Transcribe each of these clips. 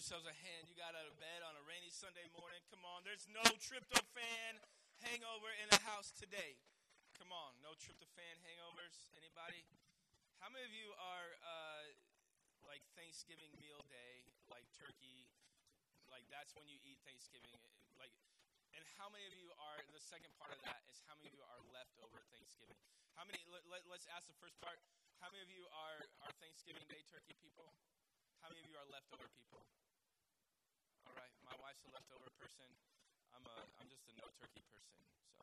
yourselves a hand. You got out of bed on a rainy Sunday morning. Come on, there's no tryptophan hangover in the house today. Come on, no tryptophan hangovers. Anybody? How many of you are uh, like Thanksgiving meal day, like turkey? Like that's when you eat Thanksgiving. Like, and how many of you are? The second part of that is how many of you are leftover Thanksgiving? How many? Let, let's ask the first part. How many of you are are Thanksgiving Day turkey people? How many of you are leftover people? All right, my wife's a leftover person. I'm a I'm just a no turkey person. So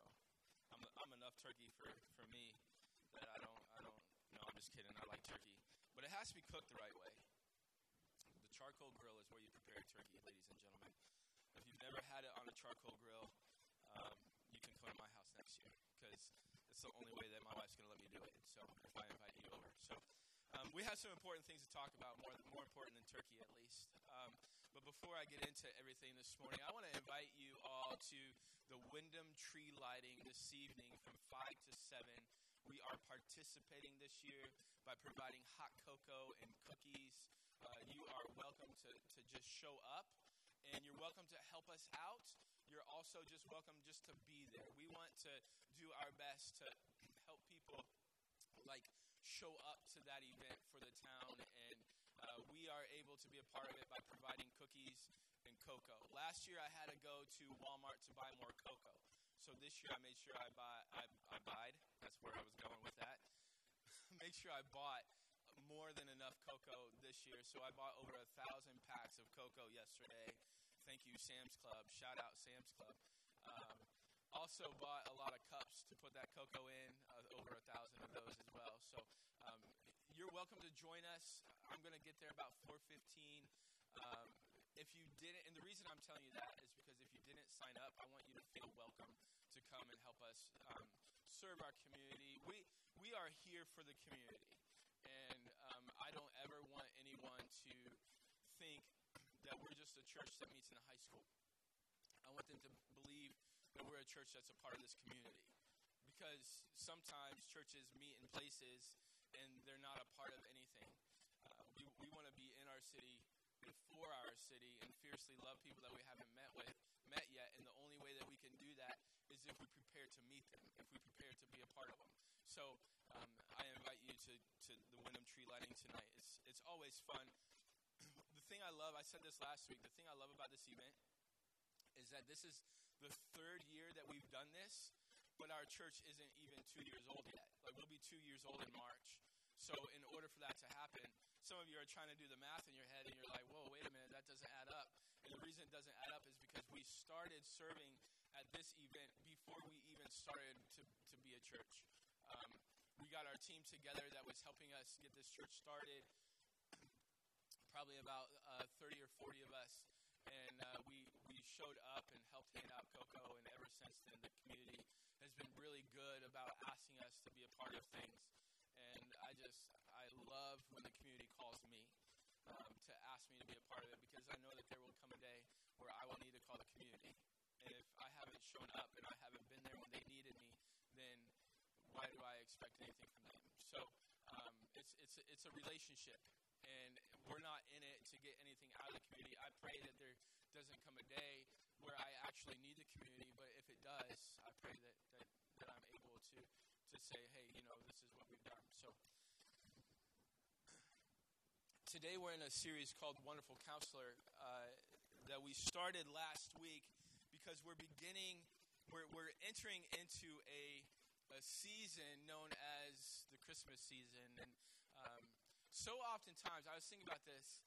I'm a, I'm enough turkey for for me that I don't I don't no I'm just kidding. I like turkey, but it has to be cooked the right way. The charcoal grill is where you prepare turkey, ladies and gentlemen. If you've never had it on a charcoal grill, um, you can come to my house next year because it's the only way that my wife's going to let me do it. So if I invite you over, so um, we have some important things to talk about, more more important than turkey at least. Um, but before I get into everything this morning, I want to invite you all to the Windham tree lighting this evening from 5 to 7. We are participating this year by providing hot cocoa and cookies. Uh, you are welcome to, to just show up, and you're welcome to help us out. You're also just welcome just to be there. We want to do our best to help people like show up to that event for the town uh, we are able to be a part of it by providing cookies and cocoa. Last year, I had to go to Walmart to buy more cocoa. So this year, I made sure I buy I, I buyed. That's where I was going with that. Make sure I bought more than enough cocoa this year. So I bought over a thousand packs of cocoa yesterday. Thank you, Sam's Club. Shout out Sam's Club. Um, also bought a lot of cups to put that cocoa in, uh, over a thousand of those as well. So um, you're welcome to join us. I'm going to get there about 4:15. Um, if you didn't, and the reason I'm telling you that is because if you didn't sign up, I want you to feel welcome to come and help us um, serve our community. We we are here for the community, and um, I don't ever want anyone to think that we're just a church that meets in a high school. I want them to believe that we're a church that's a part of this community, because sometimes churches meet in places and they're not a part of anything. Uh, we we want to be in our city and our city and fiercely love people that we haven't met with met yet. And the only way that we can do that is if we prepare to meet them, if we prepare to be a part of them. So um, I invite you to, to the Windham Tree Lighting tonight. It's it's always fun. the thing I love, I said this last week. The thing I love about this event is that this is the third year that we've done this, but our church isn't even two years old yet. Like we'll be two years old in March. So in order for that to happen, some of you are trying to do the math in your head and you're like, whoa, wait a minute, that doesn't add up. And the reason it doesn't add up is because we started serving at this event before we even started to, to be a church. Um, we got our team together that was helping us get this church started, probably about uh, 30 or 40 of us. And uh, we, we showed up and helped hand out cocoa, and ever since then, the community has been really good about asking us to be a part of things And I just I love when the community calls me um, to ask me to be a part of it because I know that there will come a day where I will need to call the community. And if I haven't shown up and I haven't been there when they needed me, then why do I expect anything from them? So um, it's it's it's a relationship, and we're not in it to get anything out of the community. I pray that there doesn't come a day where I actually need the community, but if it does, I pray that that, that I'm able to to say, hey, you know, this is what we've done. So today we're in a series called Wonderful Counselor uh, that we started last week because we're beginning, we're, we're entering into a, a season known as the Christmas season. And um, so oftentimes, I was thinking about this,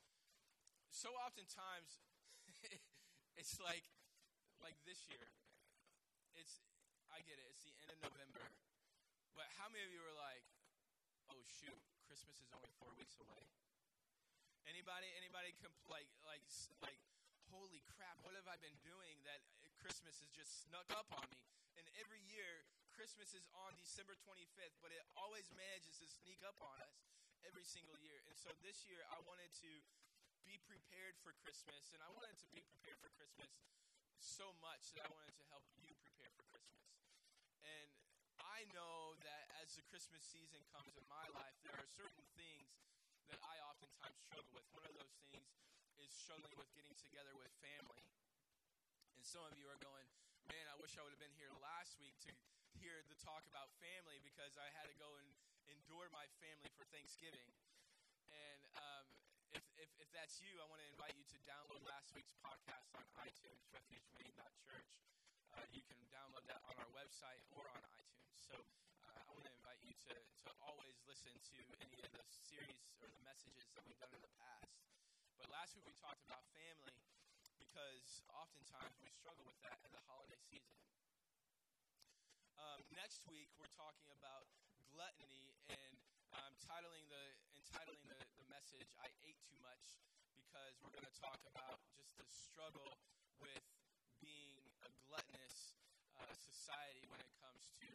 so oftentimes it's like, like this year, it's, I get it, it's the end of November. But how many of you are like, oh shoot, Christmas is only four weeks away? Anybody? Anybody? Comp- like, like, like, holy crap! What have I been doing that uh, Christmas has just snuck up on me? And every year, Christmas is on December 25th, but it always manages to sneak up on us every single year. And so this year, I wanted to be prepared for Christmas, and I wanted to be prepared for Christmas so much that I wanted to help you prepare for Christmas. And I know that as the Christmas season comes in my life, there are certain things that I oftentimes struggle with. One of those things is struggling with getting together with family. And some of you are going, man, I wish I would have been here last week to hear the talk about family because I had to go and endure my family for Thanksgiving. And um, if, if, if that's you, I want to invite you to download last week's podcast on iTunes, refugemain.church. Uh, you can download that on our website or on iTunes. So uh, I want to invite you to, to always listen to any of the series or the messages that we've done in the past. But last week we talked about family because oftentimes we struggle with that in the holiday season. Um, next week we're talking about gluttony, and I'm titling the entitling the message "I ate too much" because we're going to talk about just the struggle with being a gluttonous uh, society when it comes to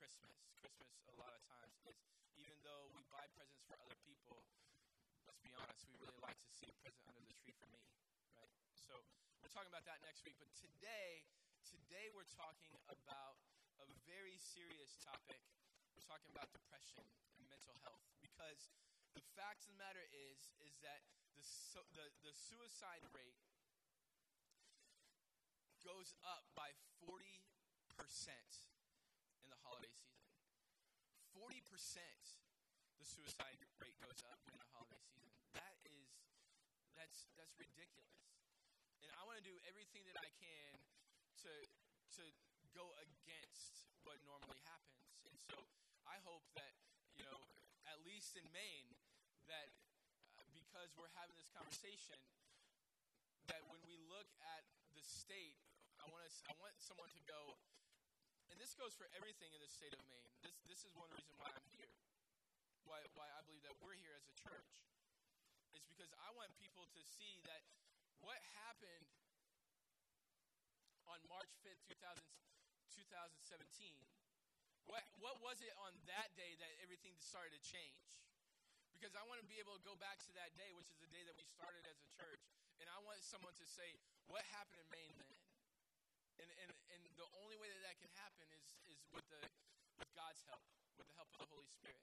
Christmas. Christmas, a lot of times, is even though we buy presents for other people, let's be honest, we really like to see a present under the tree for me, right? So we're talking about that next week. But today, today we're talking about a very serious topic. We're talking about depression and mental health because the fact of the matter is is that the, so, the, the suicide rate goes up by 40% in the holiday season. 40% the suicide rate goes up during the holiday season. That is that's that's ridiculous. And I want to do everything that I can to to go against what normally happens. And so I hope that, you know, at least in Maine that uh, because we're having this conversation that when we look at the state I want to, I want someone to go, and this goes for everything in the state of Maine. This, this is one reason why I'm here. Why, why I believe that we're here as a church. Is because I want people to see that what happened on March 5th, 2000, 2017, what, what was it on that day that everything started to change? Because I want to be able to go back to that day, which is the day that we started as a church, and I want someone to say, what happened in Maine then? And, and, and the only way that that can happen is, is with, the, with God's help, with the help of the Holy Spirit.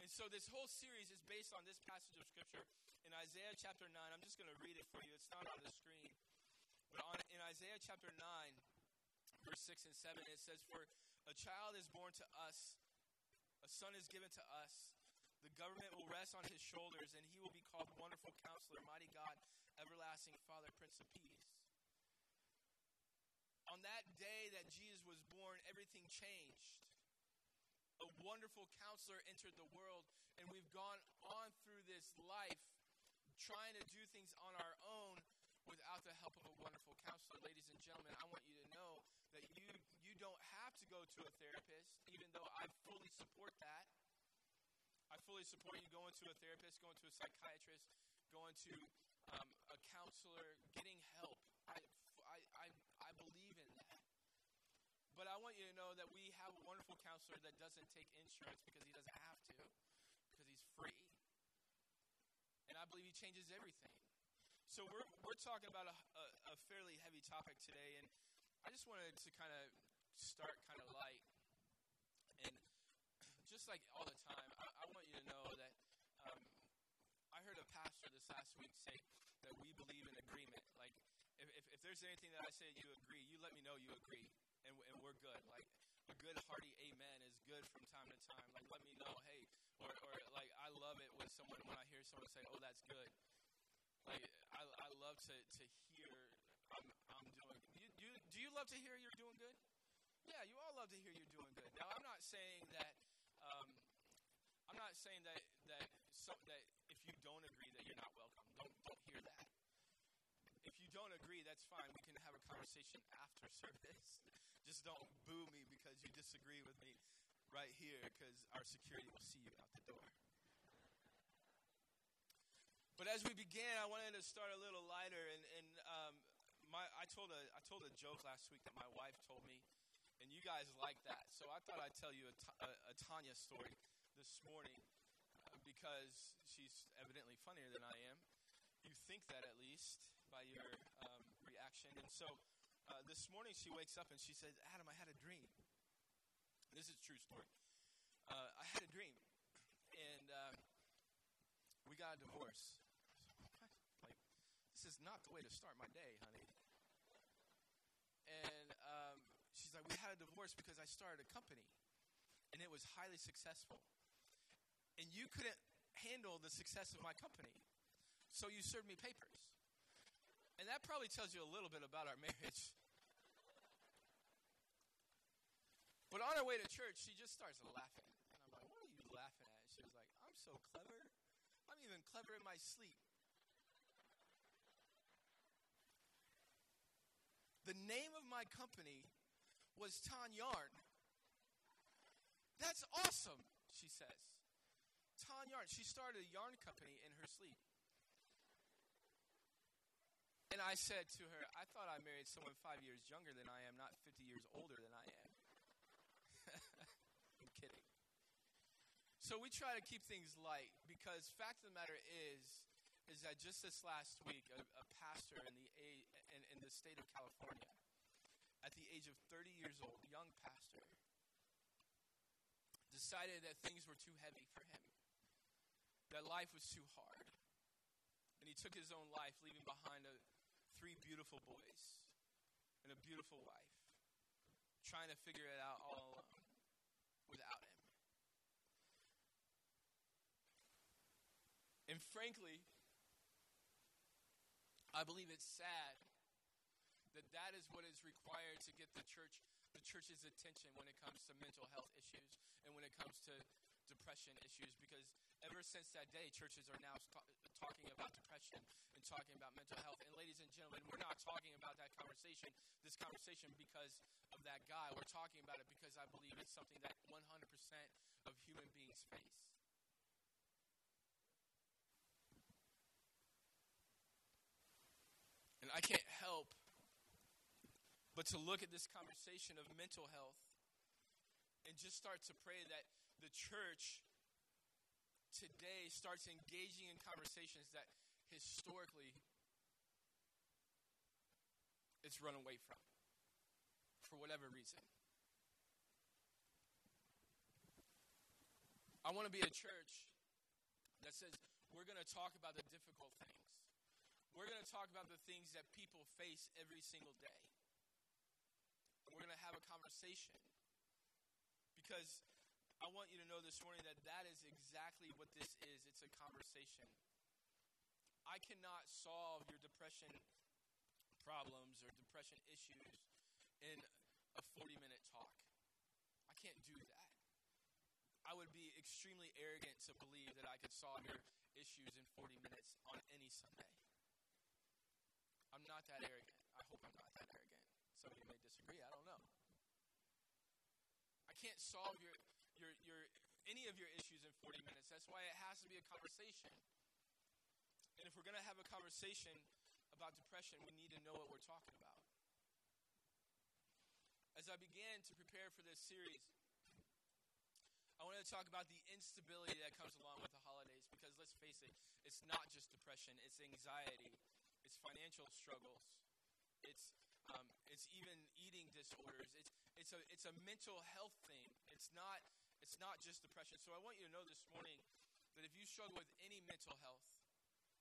And so this whole series is based on this passage of Scripture in Isaiah chapter 9. I'm just going to read it for you. It's not on the screen. But on, in Isaiah chapter 9, verse 6 and 7, it says, For a child is born to us, a son is given to us. The government will rest on his shoulders, and he will be called Wonderful Counselor, Mighty God, Everlasting Father, Prince of Peace on that day that Jesus was born, everything changed. A wonderful counselor entered the world, and we've gone on through this life trying to do things on our own without the help of a wonderful counselor. Ladies and gentlemen, I want you to know that you, don't have to go to a therapist, even though I fully support that. I fully support you going to a therapist, going to a psychiatrist, going to um, a counselor, getting help. I, I, I, I believe in that. But I want you to know that we have a wonderful counselor that doesn't take insurance because he doesn't have to, because he's free. And I believe he changes everything. So we're, we're talking about a, a, a fairly heavy topic today, and I just wanted to kind of start kind of light. And just like all the time, I, I want you to know that um, I heard a pastor this last week say that we believe in agreement. Like, if, if, if there's anything that I say you agree, you let me know you agree, and, and we're good. Like, a good hearty amen is good from time to time. Like, let me know, hey, or, or like, I love it when someone, when I hear someone say, oh, that's good. Like, I, I love to, to hear I'm, I'm doing. You, you, do you love to hear you're doing good? Yeah, you all love to hear you're doing good. Now, I'm not saying that. Um, I'm not saying that that so, that if you don't agree that you're not welcome. Don't don't hear that. If you don't agree, that's fine. We can have a conversation after service. Just don't boo me because you disagree with me right here, because our security will see you out the door. But as we began, I wanted to start a little lighter, and, and um, my, I told a I told a joke last week that my wife told me, and you guys like that. So I thought I'd tell you a, a, a Tanya story this morning uh, because she's evidently funnier than I am. You think that at least by your um, reaction. And so uh, this morning she wakes up and she says, "Adam, I had a dream." This is a true story. Uh, I had a dream, and uh, we got a divorce. Like this is not the way to start my day, honey. And um, she's like, we had a divorce because I started a company, and it was highly successful. And you couldn't handle the success of my company, so you served me papers. And that probably tells you a little bit about our marriage. But on our way to church, she just starts laughing. And I'm like, what are you laughing at? She was like, I'm so clever. I'm even clever in my sleep. The name of my company was Ton Yarn. That's awesome, she says. Ton Yarn. She started a yarn company in her sleep. And I said to her, I thought I married someone five years younger than I am, not 50 years older than I am. I'm kidding. So we try to keep things light because fact of the matter is, is that just this last week, a, a pastor in the in, in the state of California, at the age of 30 years old, young pastor, decided that things were too heavy for him, that life was too hard, and he took his own life, leaving behind a, three beautiful boys and a beautiful wife, trying to figure it out all alone without him. And frankly, I believe it's sad that that is what is required to get the church the church's attention when it comes to mental health issues and when it comes to depression issues because ever since that day churches are now st- talking about depression and talking about mental health. And ladies and gentlemen we're not talking about that conversation this conversation because of that guy. We're talking about it because i believe it's something that 100% of human beings face and i can't help but to look at this conversation of mental health and just start to pray that the church today starts engaging in conversations that historically it's run away from for whatever reason. I want to be a church that says we're going to talk about the difficult things. We're going to talk about the things that people face every single day. And we're going to have a conversation. Because I want you to know this morning that that is exactly what this is it's a conversation. I cannot solve your depression problems or depression issues in a 40 minute talk. I can't do that. I would be extremely arrogant to believe that I could solve your issues in 40 minutes on any Sunday. I'm not that arrogant. I hope I'm not that arrogant. Some of you may disagree. I don't know. I can't solve your, your, your, any of your issues in 40 minutes. That's why it has to be a conversation. And if we're going to have a conversation about depression, we need to know what we're talking about. As I began to prepare for this series, I wanted to talk about the instability that comes along with the holidays because let's face it, it's not just depression, it's anxiety, it's financial struggles, it's it's even eating disorders. It's it's a it's a mental health thing. It's not it's not just depression. So I want you to know this morning that if you struggle with any mental health,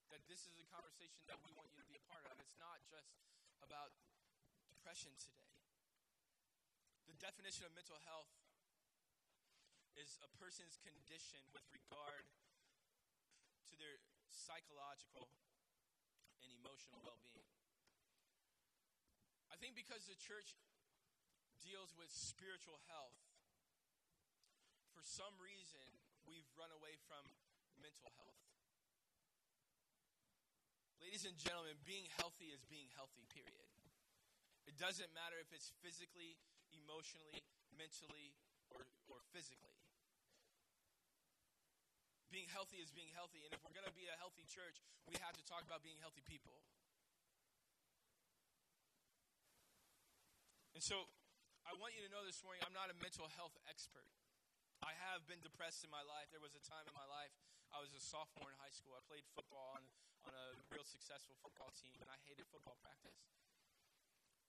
that this is a conversation that we want you to be a part of. It's not just about depression today. The definition of mental health is a person's condition with regard to their psychological and emotional well being. I think because the church deals with spiritual health, for some reason, we've run away from mental health. Ladies and gentlemen, being healthy is being healthy, period. It doesn't matter if it's physically, emotionally, mentally, or, or physically. Being healthy is being healthy. And if we're going to be a healthy church, we have to talk about being healthy people. And so I want you to know this morning I'm not a mental health expert. I have been depressed in my life. There was a time in my life I was a sophomore in high school. I played football on, on a real successful football team, and I hated football practice.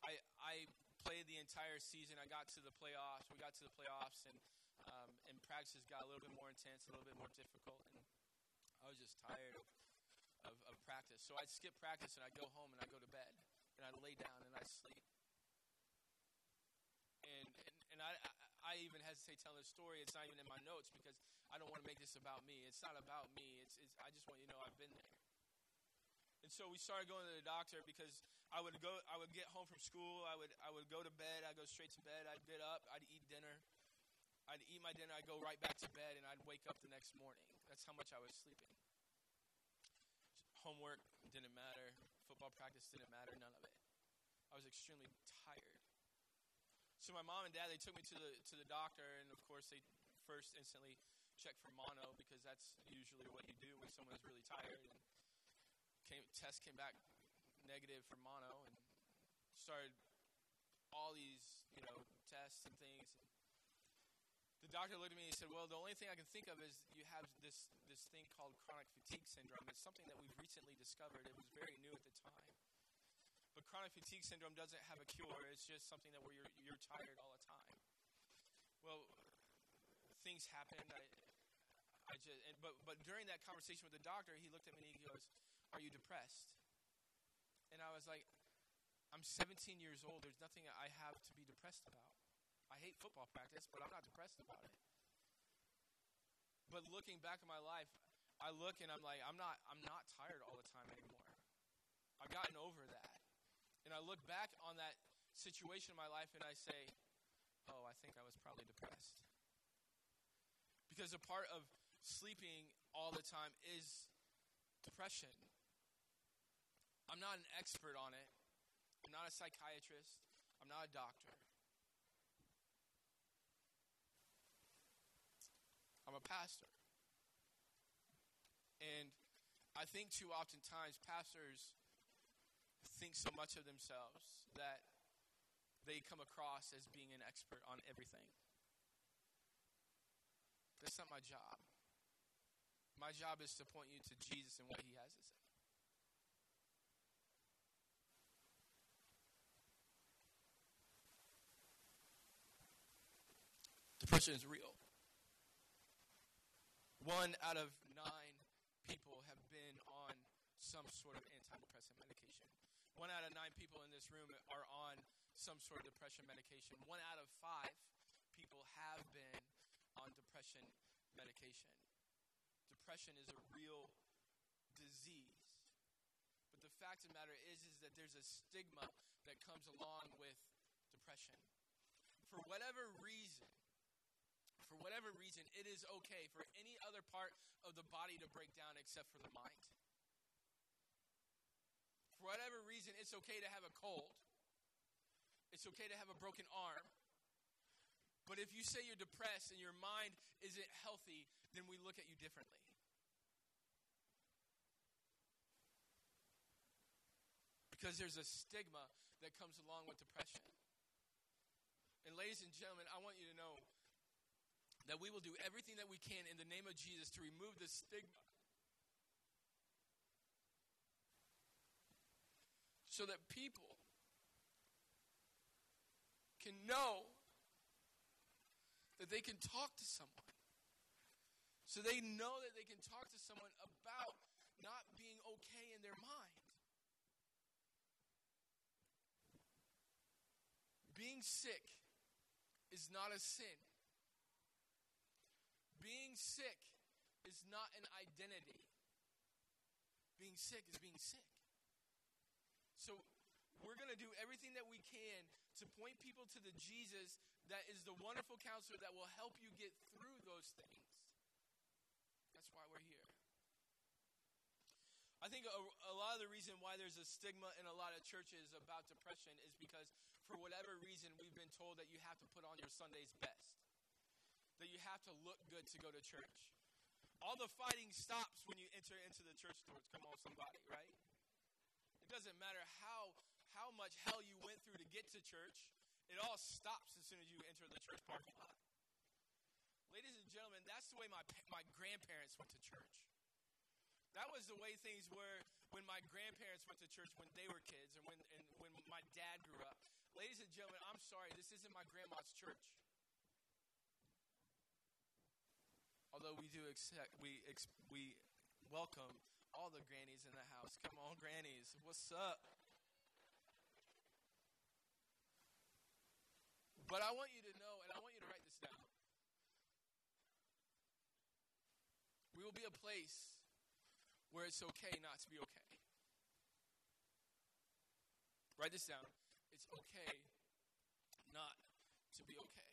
I, I played the entire season. I got to the playoffs. We got to the playoffs, and um, and practices got a little bit more intense, a little bit more difficult, and I was just tired of, of, of practice. so I'd skip practice and I'd go home and I'd go to bed and I'd lay down and I'd sleep. I, I, I even hesitate telling the story. It's not even in my notes because I don't want to make this about me. It's not about me. It's, it's, I just want you to know I've been there. And so we started going to the doctor because I would go, I would get home from school, I would, I would go to bed, I'd go straight to bed, I'd get up, I'd eat dinner, I'd eat my dinner, I'd go right back to bed, and I'd wake up the next morning. That's how much I was sleeping. Homework didn't matter, football practice didn't matter, none of it. I was extremely tired. So my mom and dad they took me to the to the doctor, and of course they first instantly checked for mono because that's usually what you do when someone is really tired. And came, test came back negative for mono, and started all these you know tests and things. And the doctor looked at me and he said, "Well, the only thing I can think of is you have this this thing called chronic fatigue syndrome. It's something that we've recently discovered. It was very new at the time." But chronic fatigue syndrome doesn't have a cure. It's just something that where you're, you're tired all the time. Well, things happened. I, I just, and, but, but during that conversation with the doctor, he looked at me and he goes, Are you depressed? And I was like, I'm 17 years old. There's nothing I have to be depressed about. I hate football practice, but I'm not depressed about it. But looking back at my life, I look and I'm like, I'm not, I'm not tired all the time anymore. I've gotten over that. And I look back on that situation in my life and I say, oh, I think I was probably depressed. Because a part of sleeping all the time is depression. I'm not an expert on it. I'm not a psychiatrist. I'm not a doctor. I'm a pastor. And I think too often times pastors think so much of themselves that they come across as being an expert on everything. That's not my job. My job is to point you to Jesus and what he has to say. Depression is real. One out of nine people have been on some sort of antidepressant medication. One out of nine people in this room are on some sort of depression medication. One out of five people have been on depression medication. Depression is a real disease. But the fact of the matter is, is that there's a stigma that comes along with depression. For whatever reason, for whatever reason, it is okay for any other part of the body to break down except for the mind for whatever reason, it's okay to have a cold. It's okay to have a broken arm. But if you say you're depressed and your mind isn't healthy, then we look at you differently. Because there's a stigma that comes along with depression. And, ladies and gentlemen, I want you to know that we will do everything that we can in the name of Jesus to remove the stigma so that people can know that they can talk to someone. So they know that they can talk to someone about not being okay in their mind. Being sick is not a sin. Being sick is not an identity. Being sick is being sick. So we're going to do everything that we can to point people to the Jesus that is the wonderful counselor that will help you get through those things. That's why we're here. I think a, a, lot of the reason why there's a stigma in a lot of churches about depression is because, for whatever reason, we've been told that you have to put on your Sunday's best, that you have to look good to go to church. All the fighting stops when you enter into the church doors. Come on, somebody, right? Doesn't matter how, how much hell you went through to get to church, it all stops as soon as you enter the church parking lot. Ladies and gentlemen, that's the way my, my grandparents went to church. That was the way things were when my grandparents went to church when they were kids and when, and when my dad grew up. Ladies and gentlemen, I'm sorry, this isn't my grandma's church. Although we do accept, we, we welcome All the grannies in the house. Come on, grannies. What's up? But I want you to know, and I want you to write this down. We will be a place where it's okay not to be okay. Write this down. It's okay not to be okay.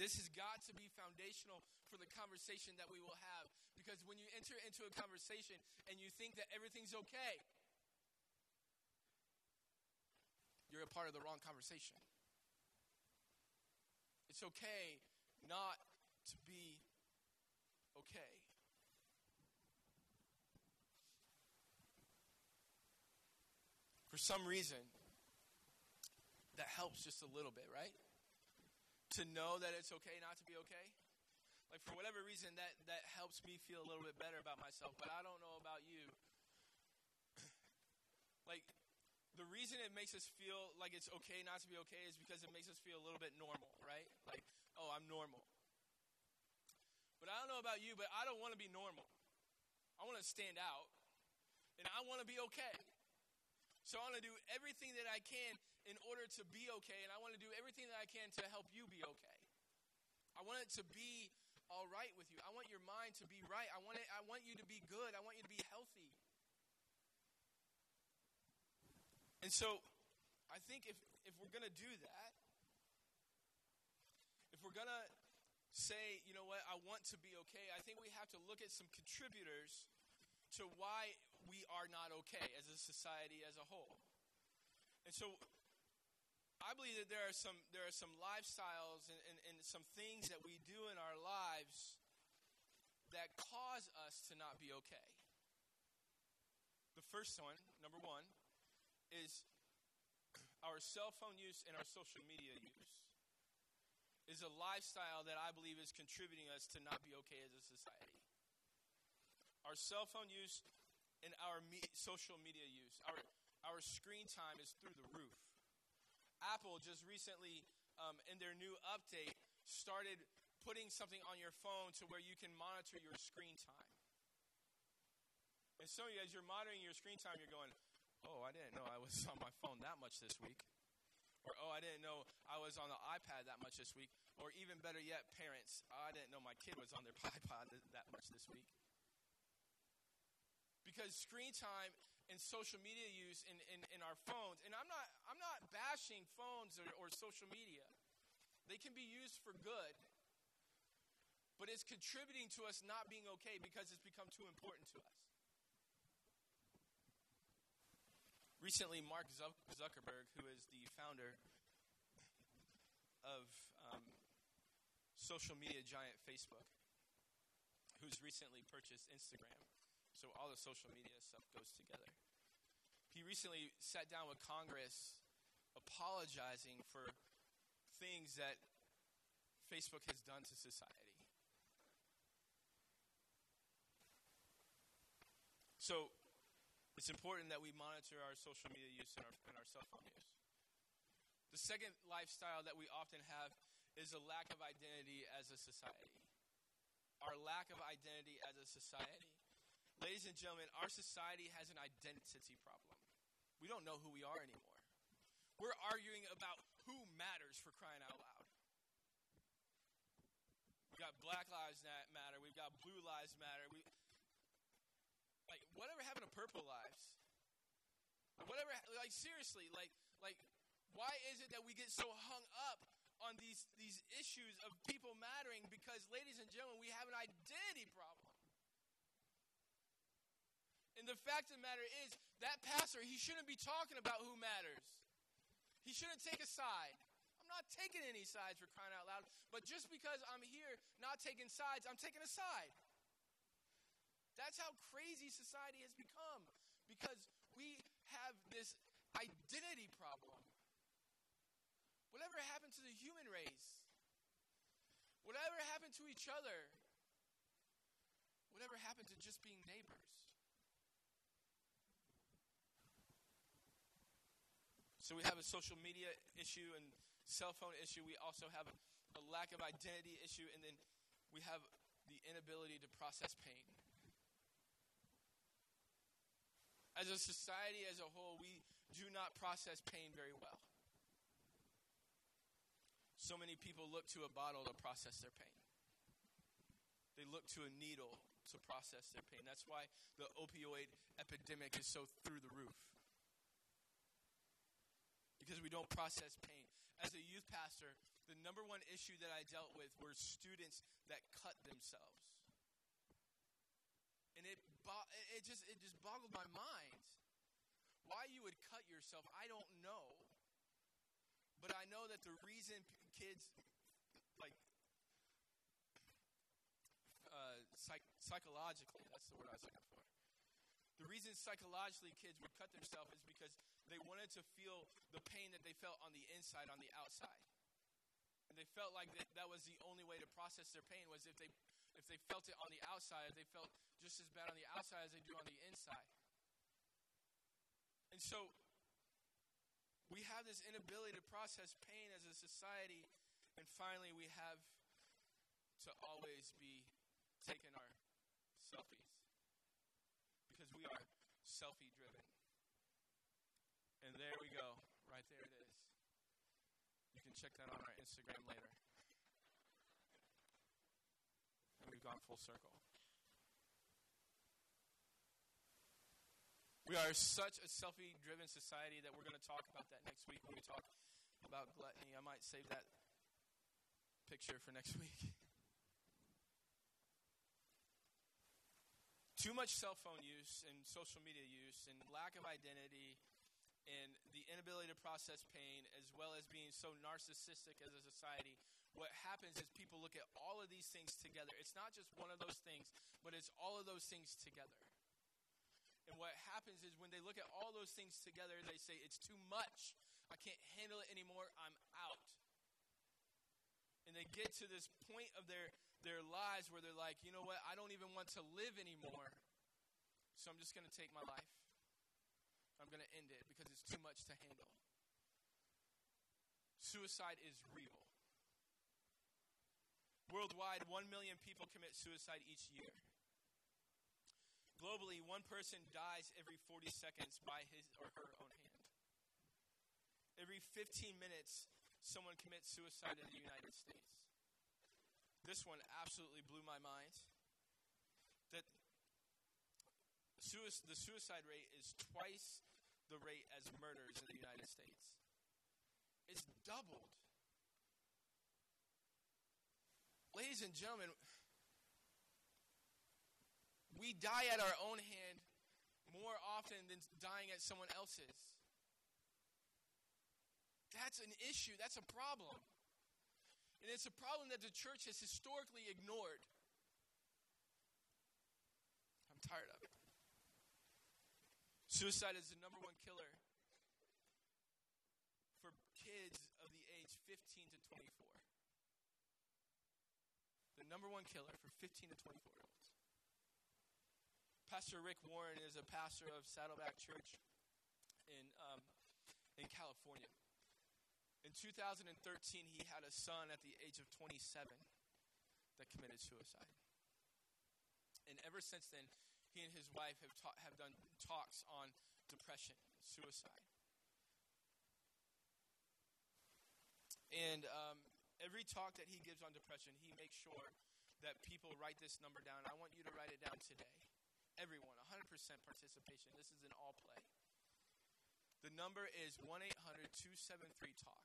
This has got to be foundational for the conversation that we will have. Because when you enter into a conversation and you think that everything's okay, you're a part of the wrong conversation. It's okay not to be okay. For some reason, that helps just a little bit, right? To know that it's okay not to be okay. Like for whatever reason, that that helps me feel a little bit better about myself. But I don't know about you. like the reason it makes us feel like it's okay not to be okay is because it makes us feel a little bit normal, right? Like, oh, I'm normal. But I don't know about you, but I don't want to be normal. I want to stand out, and I want to be okay. So I want to do everything that I can in order to be okay, and I want to do everything that I can to help you be okay. I want it to be all right with you. I want your mind to be right. I want it, I want you to be good. I want you to be healthy. And so I think if, if we're going to do that, if we're going to say, you know what, I want to be okay, I think we have to look at some contributors to why we are not okay as a society as a whole. And so I believe that there are some there are some lifestyles and, and, and, some things that we do in our lives that cause us to not be okay. The first one, number one, is our cell phone use and our social media use. Is a lifestyle that I believe is contributing us to not be okay as a society. Our cell phone use and our me- social media use, our our screen time is through the roof. Apple just recently, um, in their new update, started putting something on your phone to where you can monitor your screen time. And so, as you're monitoring your screen time, you're going, "Oh, I didn't know I was on my phone that much this week," or "Oh, I didn't know I was on the iPad that much this week," or even better yet, parents, oh, "I didn't know my kid was on their iPod that much this week." Because screen time and social media use in, in, in our phones. And I'm not, I'm not bashing phones or, or social media, they can be used for good. But it's contributing to us not being okay because it's become too important to us. Recently, Mark Zuckerberg, who is the founder of um, social media giant Facebook, who's recently purchased Instagram, so all the social media stuff goes together. He recently sat down with Congress apologizing for things that Facebook has done to society. So it's important that we monitor our social media use and our, and our cell phone use. The second lifestyle that we often have is a lack of identity as a society. Our lack of identity as a society. Ladies and gentlemen, our society has an identity problem. We don't know who we are anymore. We're arguing about who matters for crying out loud. We've got Black Lives Matter. We've got Blue Lives Matter. We, like, whatever happened to Purple Lives? Whatever, like, seriously, like, like, why is it that we get so hung up on these, these issues of people mattering? Because, ladies and gentlemen, we have an identity problem. And the fact of the matter is, that pastor, he shouldn't be talking about who matters. He shouldn't take a side. I'm not taking any sides for crying out loud, but just because I'm here not taking sides, I'm taking a side. That's how crazy society has become because we have this identity problem. Whatever happened to the human race? Whatever happened to each other? Whatever happened to just being neighbors? So we have a social media issue and cell phone issue. We also have a lack of identity issue, and then we have the inability to process pain. As a society as a whole, we do not process pain very well. So many people look to a bottle to process their pain. They look to a needle to process their pain. That's why the opioid epidemic is so through the roof. Because we don't process pain. As a youth pastor, the number one issue that I dealt with were students that cut themselves. And it, it, just, it just boggled my mind. Why you would cut yourself, I don't know. But I know that the reason kids, like, uh, psych- psychologically, that's the word I was looking for. The reason psychologically kids would cut themselves is because they wanted to feel the pain that they felt on the inside, on the outside. And they felt like that, that was the only way to process their pain was if they if they felt it on the outside, they felt just as bad on the outside as they do on the inside. And so we have this inability to process pain as a society, and finally we have to always be taking our selfies because we are selfie driven. And there we go. Right there it is. You can check that on our Instagram later. And we've gone full circle. We are such a selfie driven society that we're going to talk about that next week when we talk about gluttony. I might save that picture for next week. Too much cell phone use and social media use and lack of identity and the inability to process pain, as well as being so narcissistic as a society, what happens is people look at all of these things together. It's not just one of those things, but it's all of those things together. And what happens is when they look at all those things together, they say, It's too much. I can't handle it anymore. I'm out. And they get to this point of their, their lives where they're like, You know what? I don't even want to live anymore. So I'm just going to take my life. I'm going to end it because it's too much to handle. Suicide is real. Worldwide, 1 million people commit suicide each year. Globally, one person dies every 40 seconds by his or her own hand. Every 15 minutes, someone commits suicide in the United States. This one absolutely blew my mind. That the suicide rate is twice the rate as murders in the United States. It's doubled. Ladies and gentlemen, we die at our own hand more often than dying at someone else's. That's an issue. That's a problem. And it's a problem that the church has historically ignored. I'm tired of it. Suicide is the number one killer for kids of the age 15 to 24. The number one killer for 15 to 24 year olds. Pastor Rick Warren is a pastor of Saddleback Church in, um, in California. In 2013, he had a son at the age of 27 that committed suicide. And ever since then, he and his wife have, ta- have done talks on depression, suicide. And um, every talk that he gives on depression, he makes sure that people write this number down. I want you to write it down today everyone, 100% participation. This is an all play. The number is 1 800 273 TALK.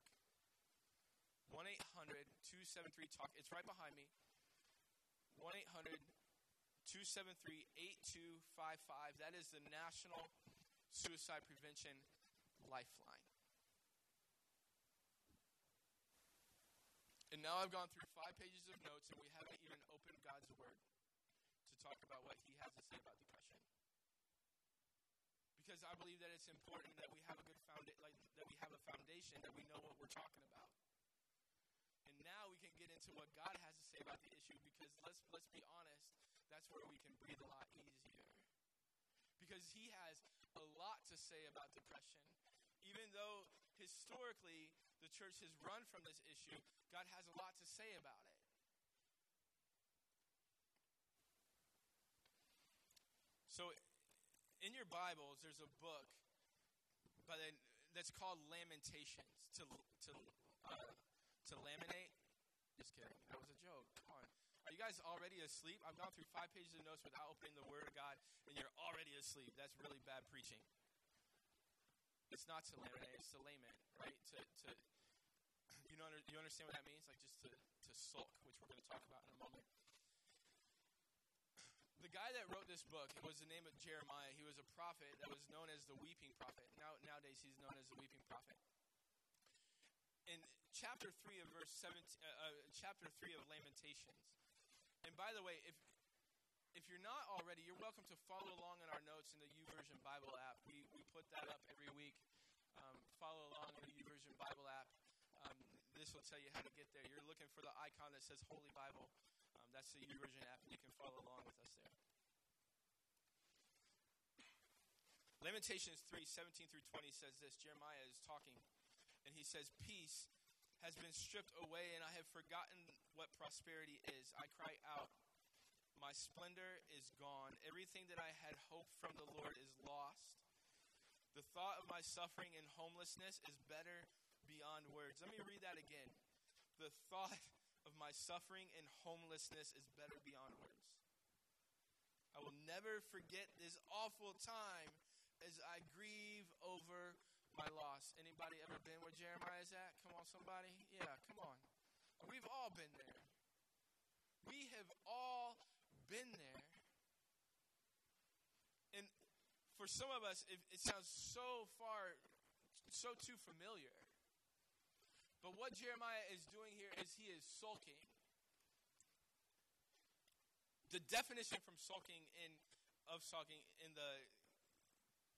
1 800 273 TALK. It's right behind me. 1 800 273 8255. That is the National Suicide Prevention Lifeline. And now I've gone through five pages of notes, and we haven't even opened God's Word to talk about what He has to say about depression. Because I believe that it's important that we have a good foundation, like that we have a foundation, that we know what we're talking about. And now we can get into what God has to say about the issue. Because let's let's be honest, that's where we can breathe a lot easier. Because He has a lot to say about depression, even though historically the church has run from this issue, God has a lot to say about it. So, in your Bibles, there's a book by the, that's called Lamentations. To to uh, to laminate. Just kidding. That was a joke. Come on. Are you guys already asleep? I've gone through five pages of notes without opening the Word of God, and you're already asleep. That's really bad preaching. It's not to laminate. It's to lament, right? To to you know you understand what that means? Like just to to sulk, which we're going to talk about in a moment the guy that wrote this book was the name of Jeremiah. He was a prophet that was known as the weeping prophet. Now nowadays he's known as the weeping prophet. In chapter three of verse seventeen, uh, uh, chapter three of Lamentations. And by the way, if if you're not already, you're welcome to follow along in our notes in the YouVersion Bible app. We we put that up every week. Um, follow along in the YouVersion Bible app. Um, this will tell you how to get there. You're looking for the icon that says Holy Bible. That's the YouVersion app, and you can follow along with us there. Lamentations 3 17 through 20 says this Jeremiah is talking, and he says, Peace has been stripped away, and I have forgotten what prosperity is. I cry out, My splendor is gone. Everything that I had hoped from the Lord is lost. The thought of my suffering and homelessness is better beyond words. Let me read that again. The thought of my suffering and homelessness is better beyond words. I will never forget this awful time as I grieve over my loss. Anybody ever been where Jeremiah's at? Come on, somebody. Yeah, come on. We've all been there. We have all been there. And for some of us, it, it sounds so far, so too familiar. But what Jeremiah is doing here is he is sulking. The definition from sulking in of sulking in the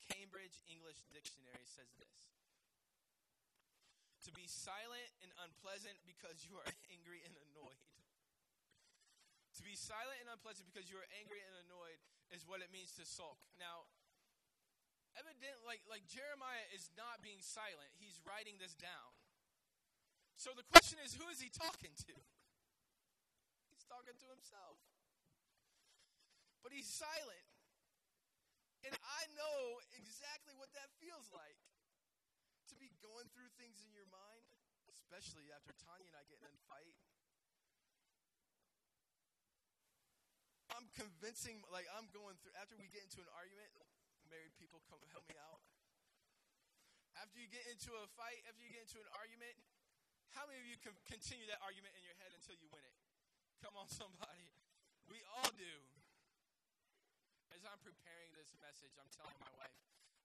Cambridge English Dictionary says this To be silent and unpleasant because you are angry and annoyed. To be silent and unpleasant because you are angry and annoyed is what it means to sulk. Now, evident like like Jeremiah is not being silent. He's writing this down. So the question is who is he talking to? He's talking to himself. But he's silent. And I know exactly what that feels like to be going through things in your mind, especially after Tanya and I get in a fight. I'm convincing, like, I'm going through, after we get into an argument, married people come help me out. After you get into a fight, after you get into an argument, how many of you can continue that argument in your head until you win it? Come on, somebody. We all do as I'm preparing this message, I'm telling my wife,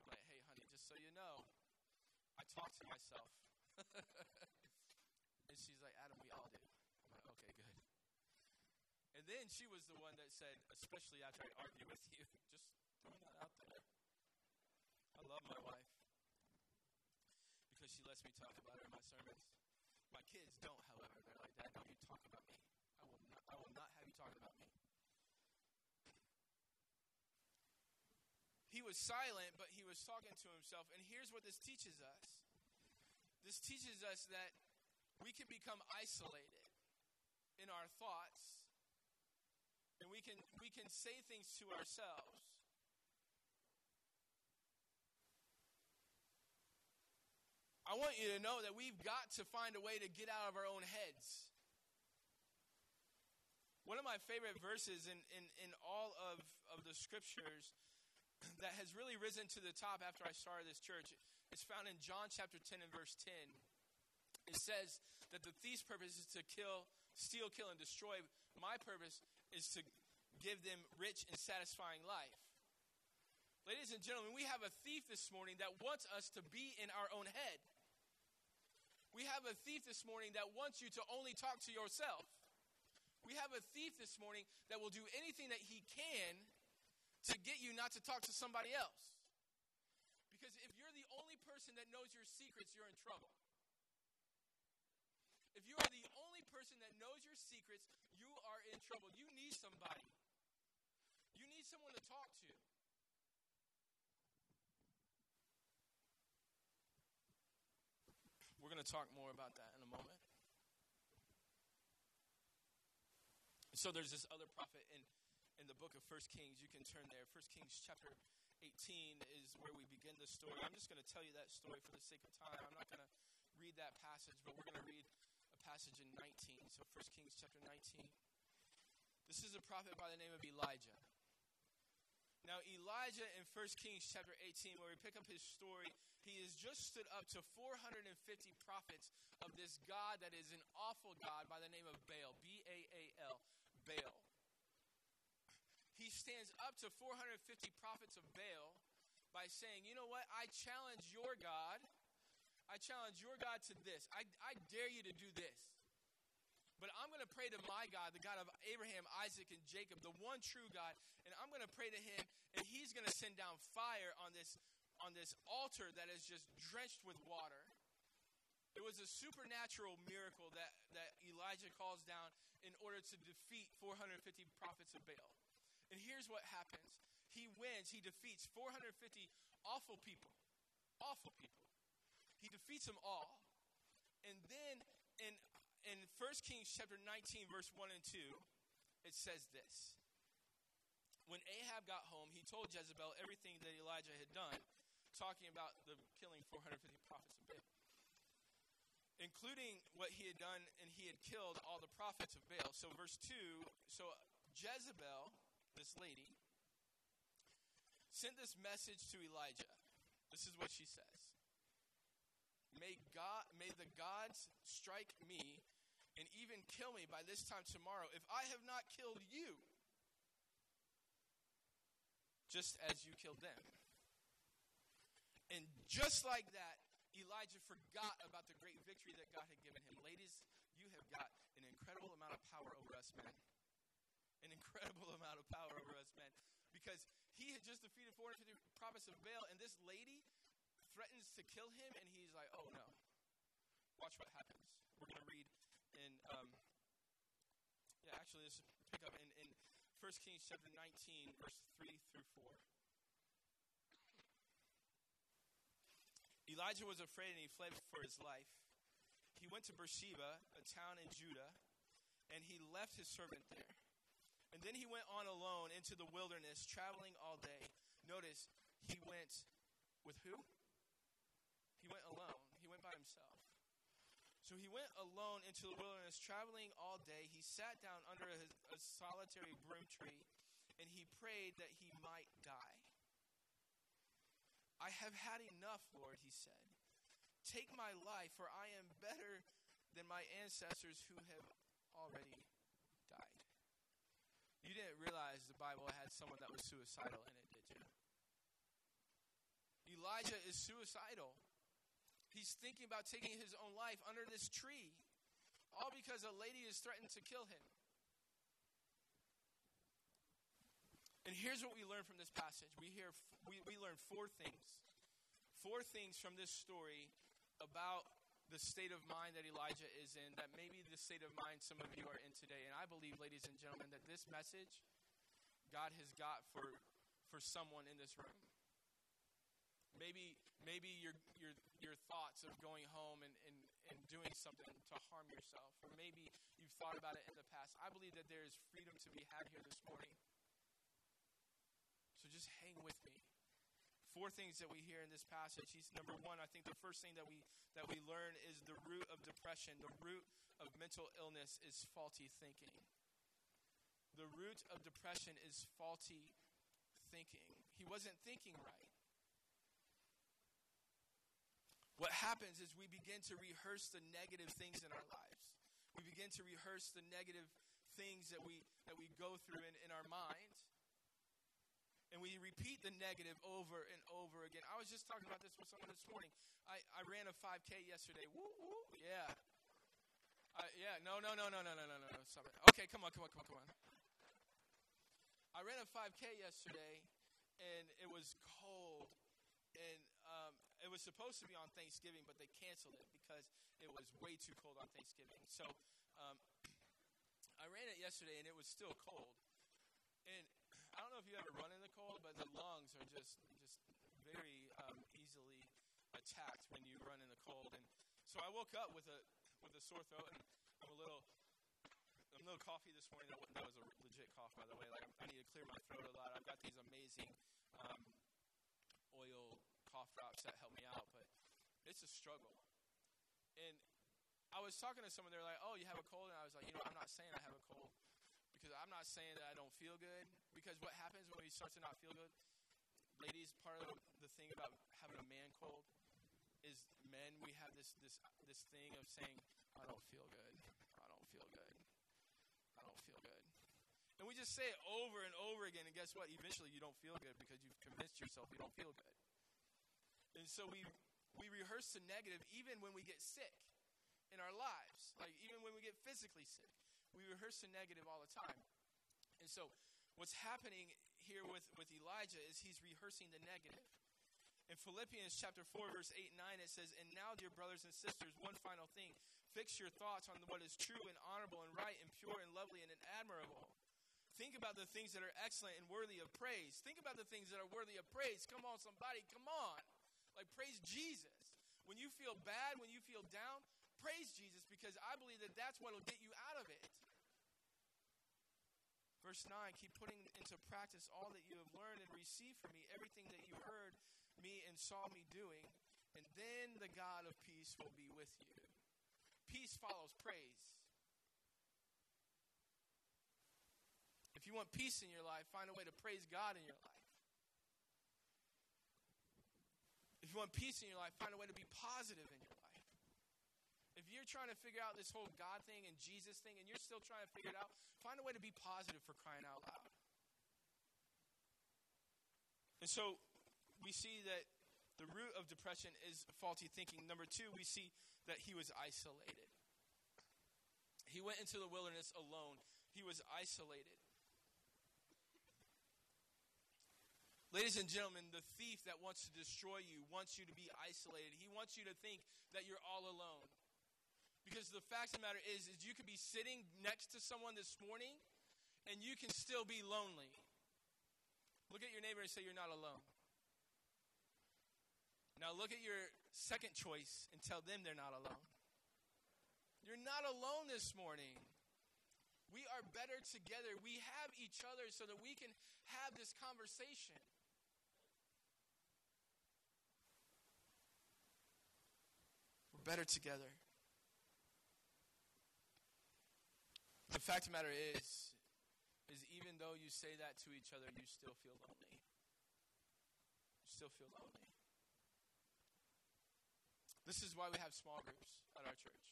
like, hey, honey, just so you know, I talk to myself. and she's like, Adam, we all do. I'm like, okay, good. And then she was the one that said, especially after I argue with you, just throwing that out there. I love my wife because she lets me talk about her in my sermons. My kids don't, however. They're like, Dad, don't you talk about me. I will not, I will not have you talking about me. He was silent, but he was talking to himself. And here's what this teaches us this teaches us that we can become isolated in our thoughts, and we can, we can say things to ourselves. I want you to know that we've got to find a way to get out of our own heads. One of my favorite verses in, in, in all of, of the scriptures that has really risen to the top after I started this church. is found in John chapter 10 and verse 10. It says that the thief's purpose is to kill, steal, kill, and destroy. My purpose is to give them rich and satisfying life. Ladies and gentlemen, we have a thief this morning that wants us to be in our own head. We have a thief this morning that wants you to only talk to yourself. We have a thief this morning that will do anything that he can to get you not to talk to somebody else. Because if you're the only person that knows your secrets, you're in trouble. If you are the only person that knows your secrets, you are in trouble. You need somebody. You need someone to talk to. We're going to talk more about that in a moment. So there's this other prophet in in the book of First Kings. You can turn there. First Kings chapter 18 is where we begin the story. I'm just going to tell you that story for the sake of time. I'm not going to read that passage, but we're going to read a passage in 19. So First Kings chapter 19. This is a prophet by the name of Elijah. Now, Elijah in 1 Kings chapter 18, where we pick up his story, he has just stood up to 450 prophets of this God that is an awful God by the name of Baal, B A A L, Baal. He stands up to 450 prophets of Baal by saying, You know what? I challenge your God. I challenge your God to this. I, I dare you to do this. But I'm going to pray to my God, the God of Abraham, Isaac, and Jacob, the one true God, and I'm going to pray to him, and he's going to send down fire on this, on this altar that is just drenched with water. It was a supernatural miracle that, that Elijah calls down in order to defeat 450 prophets of Baal. And here's what happens he wins, he defeats 450 awful people. Awful people. He defeats them all. And then in in 1 Kings chapter 19, verse 1 and 2, it says this. When Ahab got home, he told Jezebel everything that Elijah had done, talking about the killing 450 prophets of Baal, including what he had done, and he had killed all the prophets of Baal. So, verse 2 so Jezebel, this lady, sent this message to Elijah. This is what she says. May God may the gods strike me and even kill me by this time tomorrow if I have not killed you, just as you killed them. And just like that, Elijah forgot about the great victory that God had given him. Ladies, you have got an incredible amount of power over us, men. An incredible amount of power over us, men. Because he had just defeated 450 prophets of Baal, and this lady threatens to kill him, and he's like, oh no. Watch what happens. We're going to read in, um, yeah, actually, let's pick up in, in 1 Kings chapter 19, verse 3 through 4. Elijah was afraid and he fled for his life. He went to Beersheba, a town in Judah, and he left his servant there. And then he went on alone into the wilderness, traveling all day. Notice, he went with who? He went alone. He went by himself. So he went alone into the wilderness, traveling all day. He sat down under a, a solitary broom tree, and he prayed that he might die. I have had enough, Lord, he said. Take my life, for I am better than my ancestors who have already died. You didn't realize the Bible had someone that was suicidal in it, did you? Elijah is suicidal. He's thinking about taking his own life under this tree, all because a lady is threatened to kill him. And here's what we learn from this passage. We hear we, we learn four things. Four things from this story about the state of mind that Elijah is in, that maybe the state of mind some of you are in today. And I believe, ladies and gentlemen, that this message God has got for, for someone in this room. Maybe, maybe your, your, your thoughts of going home and, and, and doing something to harm yourself, or maybe you've thought about it in the past. I believe that there is freedom to be had here this morning So just hang with me. Four things that we hear in this passage. He's number one. I think the first thing that we that we learn is the root of depression. The root of mental illness is faulty thinking. The root of depression is faulty thinking. He wasn't thinking right. What happens is we begin to rehearse the negative things in our lives. We begin to rehearse the negative things that we that we go through in, in our minds and we repeat the negative over and over again. I was just talking about this with someone this morning. I, I ran a 5K yesterday. Woo, woo, yeah. Yeah, no, no, no, no, no, no, no, no, no. Stop it. Okay, come on, come on, come on, come on. I ran a 5K yesterday, and it was cold, and um, it was supposed to be on Thanksgiving, but they canceled it because it was way too cold on Thanksgiving. So um, I ran it yesterday, and it was still cold. And I don't know if you ever run in the cold, but the lungs are just just very um, easily attacked when you run in the cold. And so I woke up with a with a sore throat, and I'm a little little coffee this morning. That was, a legit cough, by the way. Like I need to clear my throat a lot. I've got these amazing um, oil cough drops that help me out, but it's a struggle. And I was talking to someone. They're like, "Oh, you have a cold," and I was like, "You know, I'm not saying I have a cold because I'm not saying that I don't feel good. Because what happens when we start to not feel good, ladies? Part of the thing about having a man cold is men. We have this this this thing of saying, "I don't feel good. I don't feel good. I don't feel good." And we just say it over and over again, and guess what? Eventually, you don't feel good because you've convinced yourself you don't feel good. And so we we rehearse the negative even when we get sick in our lives. Like even when we get physically sick, we rehearse the negative all the time. And so what's happening here with, with Elijah is he's rehearsing the negative. In Philippians chapter 4, verse 8 and 9, it says, And now, dear brothers and sisters, one final thing. Fix your thoughts on what is true and honorable and right and pure and lovely and admirable. Think about the things that are excellent and worthy of praise. Think about the things that are worthy of praise. Come on, somebody, come on. Like, praise Jesus. When you feel bad, when you feel down, praise Jesus because I believe that that's what will get you out of it. Verse 9 Keep putting into practice all that you have learned and received from me, everything that you heard me and saw me doing, and then the God of peace will be with you. Peace follows praise. If you want peace in your life, find a way to praise God in your life. If you want peace in your life, find a way to be positive in your life. If you're trying to figure out this whole God thing and Jesus thing and you're still trying to figure it out, find a way to be positive for crying out loud. And so we see that the root of depression is faulty thinking. Number two, we see that he was isolated. He went into the wilderness alone, he was isolated. Ladies and gentlemen, the thief that wants to destroy you wants you to be isolated. He wants you to think that you're all alone. Because the fact of the matter is, is you could be sitting next to someone this morning and you can still be lonely. Look at your neighbor and say, You're not alone. Now look at your second choice and tell them they're not alone. You're not alone this morning. We are better together. We have each other so that we can have this conversation. Better together. The fact of the matter is, is even though you say that to each other, you still feel lonely. You still feel lonely. This is why we have small groups at our church.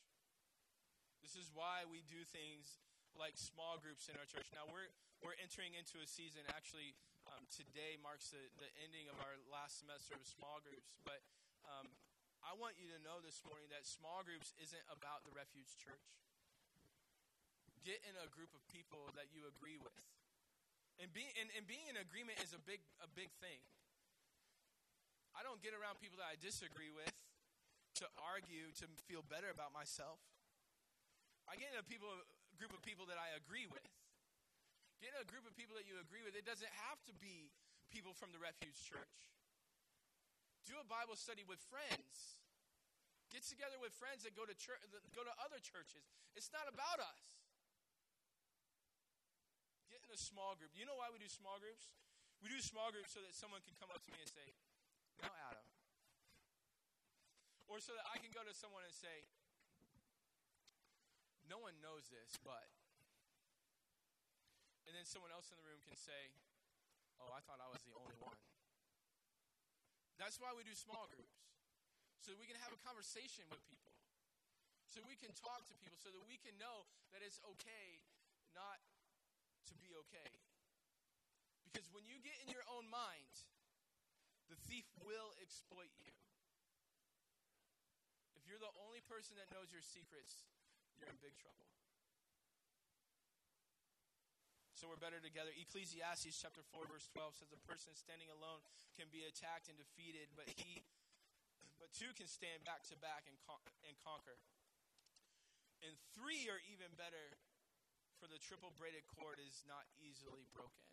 This is why we do things like small groups in our church. Now we're we're entering into a season. Actually, um, today marks the, the ending of our last semester of small groups. But um, I want you to know this morning that small groups isn't about the Refuge Church get in a group of people that you agree with. And, be, and, and being in agreement is a big, a big thing. I don't get around people that I disagree with to argue, to feel better about myself. I get in a people, a group of people that I agree with. Get in a group of people that you agree with. It doesn't have to be people from the Refuge Church. Do a Bible study with friends. Get together with friends that go to church, go to other churches. It's not about us Get in a small group. You know why we do small groups? We do small groups so that someone can come up to me and say, Now, Adam. Or so that I can go to someone and say, No one knows this, but. And then someone else in the room can say, Oh, I thought I was the only one. That's why we do small groups. So we can have a conversation with people. So we can talk to people so that we can know that it's okay not to be okay. Because when you get in your own mind, the thief will exploit you. If you're the only person that knows your secrets, you're in big trouble. So we're better together. Ecclesiastes chapter 4 verse 12 says a person standing alone can be attacked and defeated, but he but two can stand back to back and con- and conquer. And three are even better for the triple braided cord is not easily broken.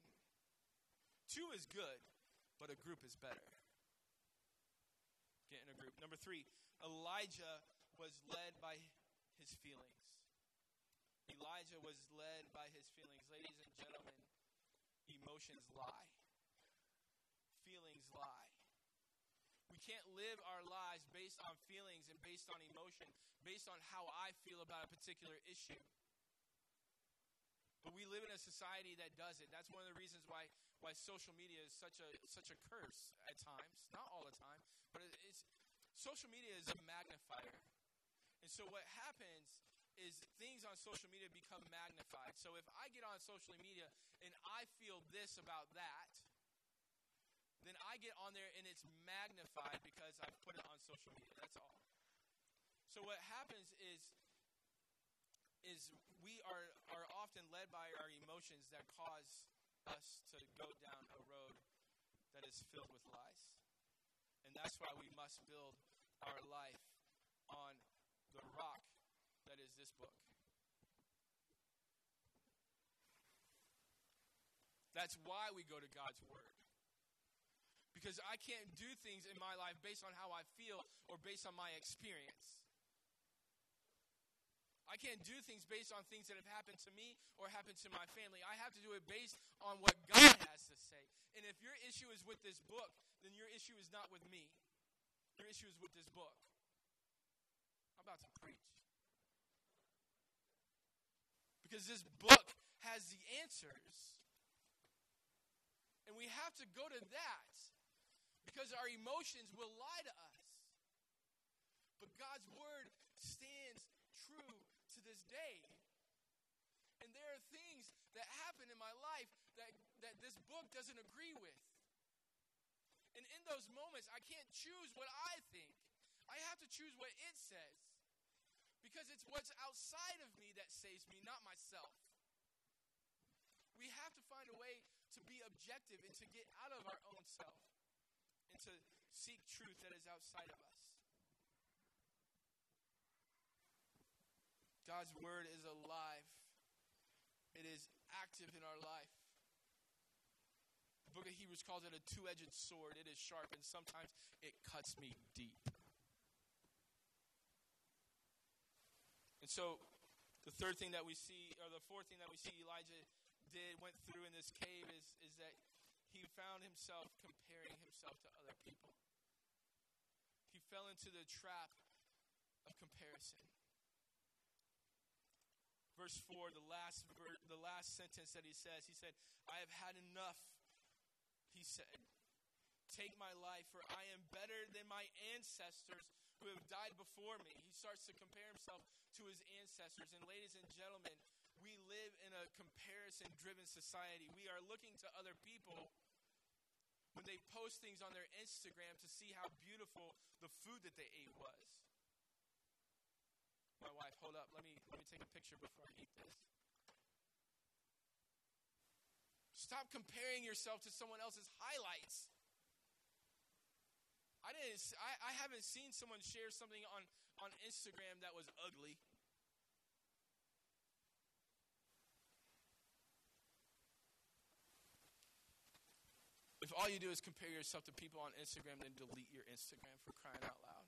Two is good, but a group is better. Get in a group. Number three, Elijah was led by his feelings. Elijah was led by his feelings. Ladies and gentlemen, emotions lie, feelings lie. We can't live our lives based on feelings and based on emotion, based on how I feel about a particular issue. But we live in a society that does it. That's one of the reasons why why social media is such a such a curse at times. Not all the time, but it's social media is a magnifier. And so what happens is things on social media become magnified. So if I get on social media and I feel this about that, then I get on there and it's magnified because I've put it on social media. That's all. So what happens is is we are, are often led by our emotions that cause us to go down a road that is filled with lies. And that's why we must build our life on the rock that is this book. That's why we go to God's Word. Because I can't do things in my life based on how I feel or based on my experience. I can't do things based on things that have happened to me or happened to my family. I have to do it based on what God has to say. And if your issue is with this book, then your issue is not with me. Your issue is with this book. I'm about to preach. Because this book has the answers. And we have to go to that because our emotions will lie to us. But God's word stands true to this day. And there are things that happen in my life that, that this book doesn't agree with. And in those moments, I can't choose what I think. I have to choose what it says. Because it's what's outside of me that saves me, not myself. We have to find a way to be objective and to get out of our own self and to seek truth that is outside of us. God's word is alive, it is active in our life. The book of Hebrews calls it a two edged sword. It is sharp, and sometimes it cuts me deep. And so, the third thing that we see, or the fourth thing that we see Elijah did, went through in this cave, is, is that he found himself comparing himself to other people. He fell into the trap of comparison verse 4, the last, ver- the last sentence that he says, he said, I have had enough, he said. Take my life, for I am better than my ancestors who have died before me. He starts to compare himself to his ancestors. And, ladies and gentlemen, we live in a comparison driven society. We are looking to other people when they post things on their Instagram to see how beautiful the food that they ate was my wife, hold up, let me let me take a picture before I eat this. Stop comparing yourself to someone else's highlights. I didn't I, I haven't seen someone share something on, on Instagram that was ugly. If all you do is compare yourself to people on Instagram, then delete your Instagram for crying out loud.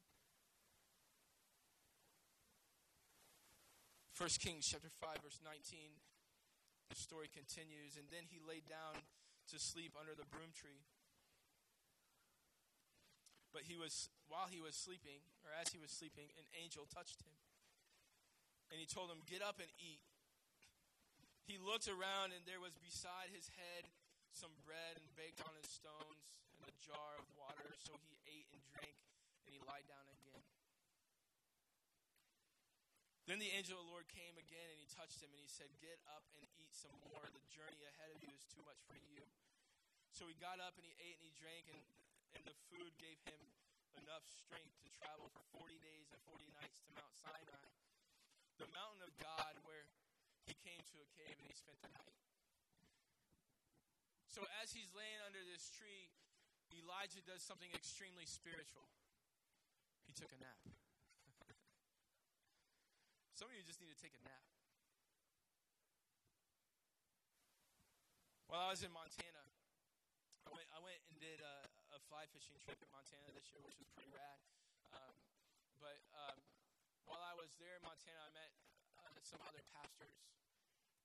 1 Kings chapter 5 verse 19 the story continues and then he laid down to sleep under the broom tree but he was while he was sleeping or as he was sleeping an angel touched him and he told him get up and eat he looked around and there was beside his head some bread and baked on his stones and a jar of water so he ate and drank and he lied down again then the angel of the Lord came again and he touched him and he said, Get up and eat some more. The journey ahead of you is too much for you. So he got up and he ate and he drank, and, and the food gave him enough strength to travel for 40 days and 40 nights to Mount Sinai, the mountain of God where he came to a cave and he spent the night. So as he's laying under this tree, Elijah does something extremely spiritual. He took a nap. Some of you just need to take a nap. While I was in Montana, I went, I went and did a, a fly fishing trip in Montana this year, which was pretty rad. Um, but um, while I was there in Montana, I met some other pastors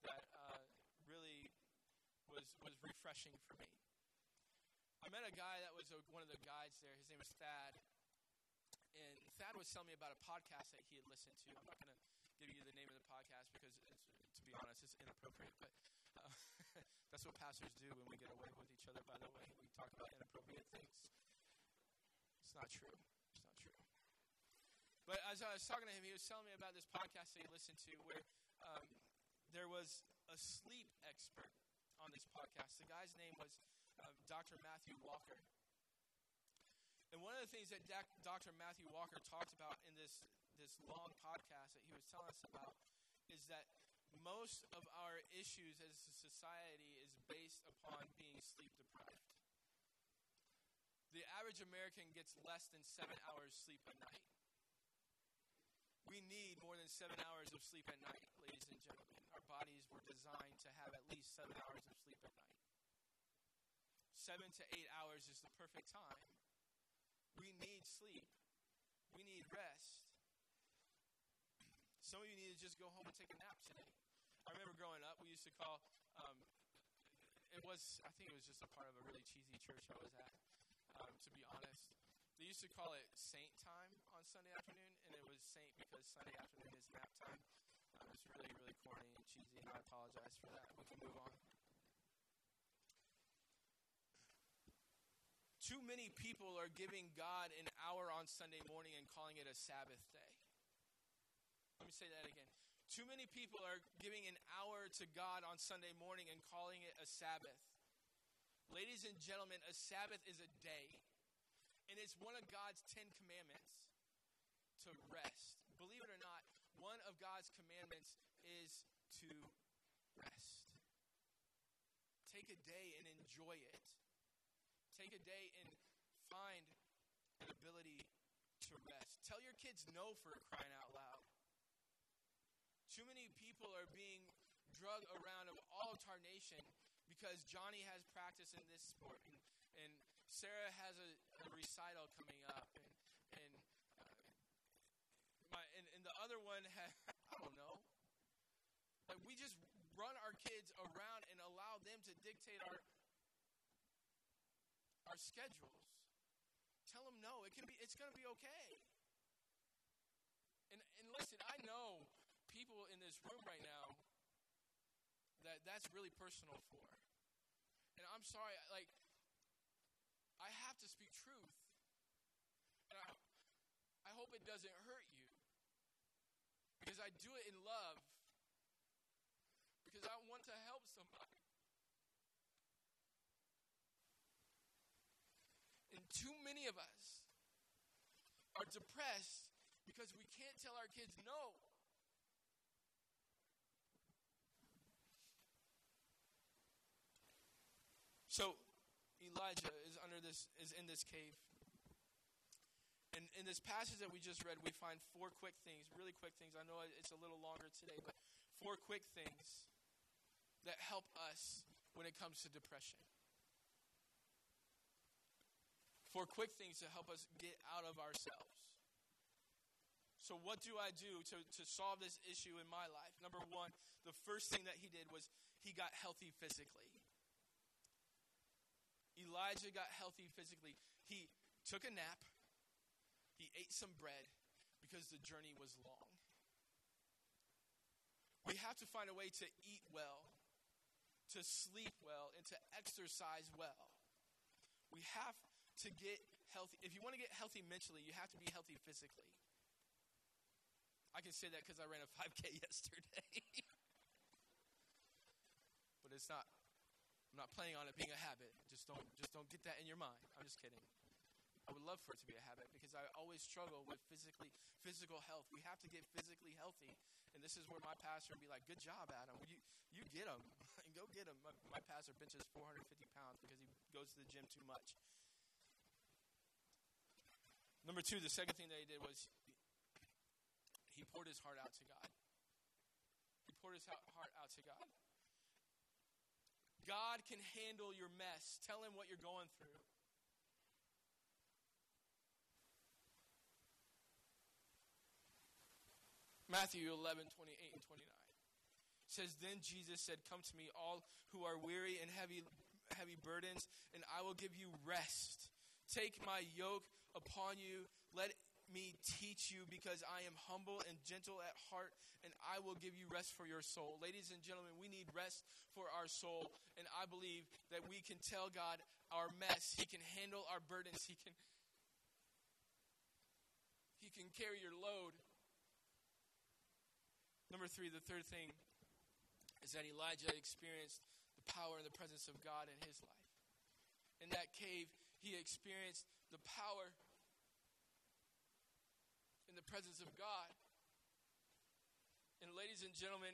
that uh, really was was refreshing for me. I met a guy that was a, one of the guides there. His name was Thad, and Thad was telling me about a podcast that he had listened to. I'm not going to give you the name of the podcast because, to be honest, it's inappropriate. But uh, that's what pastors do when we get away with each other. By the way, we talk about inappropriate things. It's not true. It's not true. But as I was talking to him, he was telling me about this podcast that he listened to where um, there was a sleep expert on this podcast. The guy's name was uh, Dr. Matthew Walker. And one of the things that Dr. Matthew Walker talked about in this, this long podcast that he was telling us about is that most of our issues as a society based upon being sleep deprived. The average American gets less than seven hours sleep a night. We need more than seven hours of sleep at night, ladies and gentlemen. Our bodies were designed to have at least seven hours of sleep at night. Seven to eight hours is the perfect time we need sleep. We need rest. Some of you need to just go home and take a nap today. I remember growing up, we used to call, um, it was, I think it was just a part of a really cheesy church I was at, um, to be honest. They used to call it Saint time on Sunday afternoon, and it was Saint because Sunday afternoon is nap time. Um, it was really, really corny and cheesy, and I apologize for that. We can move on. Too many people are giving God an hour on Sunday morning and calling it a Sabbath day. Let me say that again. Too many people are giving an hour to God on Sunday morning and calling it a Sabbath. Ladies and gentlemen, a Sabbath is a day, and it's one of God's Ten Commandments to rest. Believe it or not, one of God's commandments is to rest. Take a day and enjoy it. Take a day and find an ability to rest. Tell your kids no for crying out loud. Too many people are being drug around of all of our nation because Johnny has practice in this sport and, and Sarah has a, a recital coming up and and uh, my and, and the other one has I don't know. Like we just run our kids around and allow them to dictate our our schedules. Tell them no. It can be. It's going to be okay. And and listen, I know people in this room right now that that's really personal for. And I'm sorry, like I have to speak truth. And I, I hope it doesn't hurt you. Because I do it in love. Because I want to help somebody. And too many of us are depressed because we can't tell our kids no. So Elijah is under this is in this cave. And in this passage that we just read, we find four quick things, really quick things. I know it's a little longer today, but four quick things that help us when it comes to depression for quick things to help us get out of ourselves. So, what do I do to, to solve this issue in my life? Number one, the first thing that he did was he got healthy physically. Elijah got healthy physically. He took a nap, he ate some bread because the journey was long. We have to find a way to eat well, to sleep well, and to exercise well. We have to get healthy, if you want to get healthy mentally, you have to be healthy physically. I can say that because I ran a 5K yesterday. but it's not. I'm not planning on it being a habit. Just don't, just don't get that in your mind. I'm just kidding. I would love for it to be a habit because I always struggle with physically physical health. We have to get physically healthy, and this is where my pastor would be like, "Good job, Adam. You you get him, go get him." My, my pastor benches 450 pounds because he goes to the gym too much. Number two, the second thing that he did was he poured his heart out to God. He poured his heart out to God. God can handle your mess. Tell him what you're going through. Matthew 11, 28 and 29. It says, Then Jesus said, Come to me, all who are weary and heavy, heavy burdens, and I will give you rest. Take my yoke upon you. Me teach you because I am humble and gentle at heart, and I will give you rest for your soul. Ladies and gentlemen, we need rest for our soul, and I believe that we can tell God our mess. He can handle our burdens. He can He can carry your load. Number 3, the third thing is that Elijah experienced the power and the presence of God in his life. In that cave, he experienced the power the presence of God. And, ladies and gentlemen,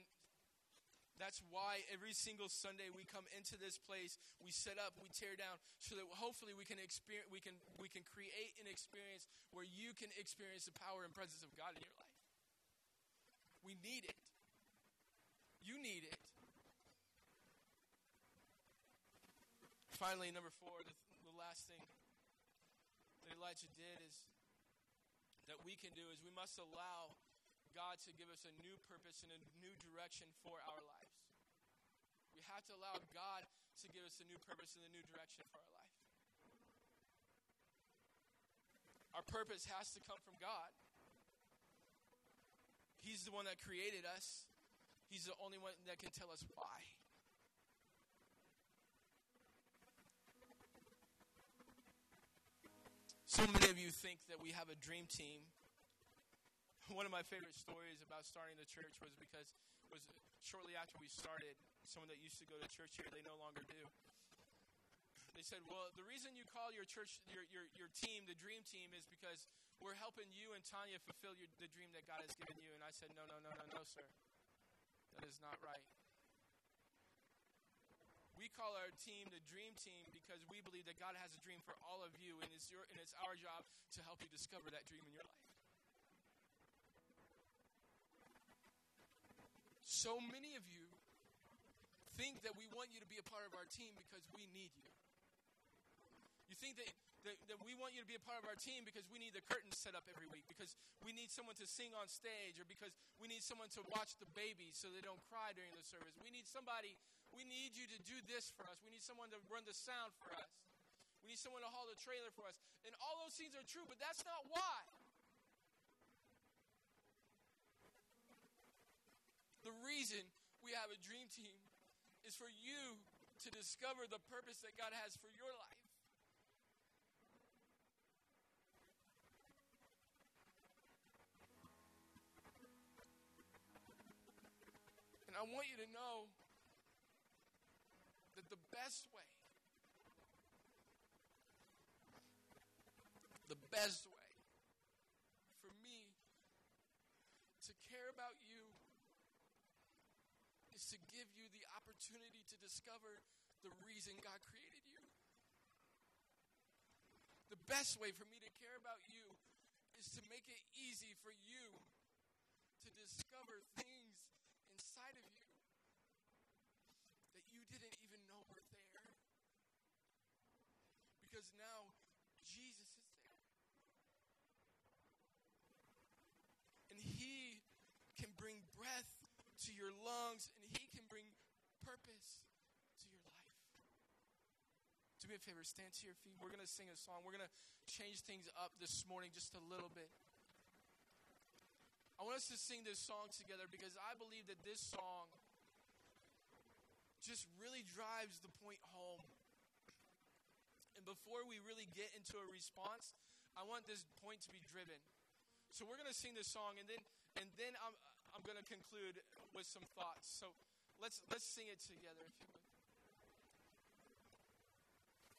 that's why every single Sunday we come into this place, we set up, we tear down, so that hopefully we can experience, we can, we can create an experience where you can experience the power and presence of God in your life. We need it. You need it. Finally, number four, the, the last thing that Elijah did is that we can do is we must allow God to give us a new purpose and a new direction for our lives. We have to allow God to give us a new purpose and a new direction for our life. Our purpose has to come from God. He's the one that created us. He's the only one that can tell us why. So many of you think that we have a dream team. One of my favorite stories about starting the church was because was shortly after we started, someone that used to go to church here, they no longer do. They said, "Well, the reason you call your church your your, your team the dream team is because we're helping you and Tanya fulfill your, the dream that God has given you." And I said, "No, no, no, no, no, sir. That is not right." We call our team the dream team because we believe that God has a dream for all of you, and it's, your, and it's our job to help you discover that dream in your life. So many of you think that we want you to be a part of our team because we need you. You think that, that, that, we want you to be a part of our team because we need the curtains set up every week, because we need someone to sing on stage, or because we need someone to watch the baby so they don't cry during the service. We need somebody we need you to do this for us. We need someone to run the sound for us. We need someone to haul the trailer for us. And all those things are true, but that's not why. The reason we have a dream team is for you to discover the purpose that God has for your life. I want you to know that the best way, the best way for me to care about you is to give you the opportunity to discover the reason God created you. The best way for me to care about you is to make it easy for you to discover things inside of you that you didn't even know were there. because now Jesus is there. And He can bring breath to your lungs, and He can bring purpose to your life. Do me a favor, stand to your feet. We're going to sing a song. We're going to change things up this morning just a little bit. I want us to sing this song together because I believe that this song just really drives the point home and before we really get into a response, I want this point to be driven. So we're going to sing this song, and then and then I'm I'm going to conclude with some thoughts. So let's let's sing it together, if you would.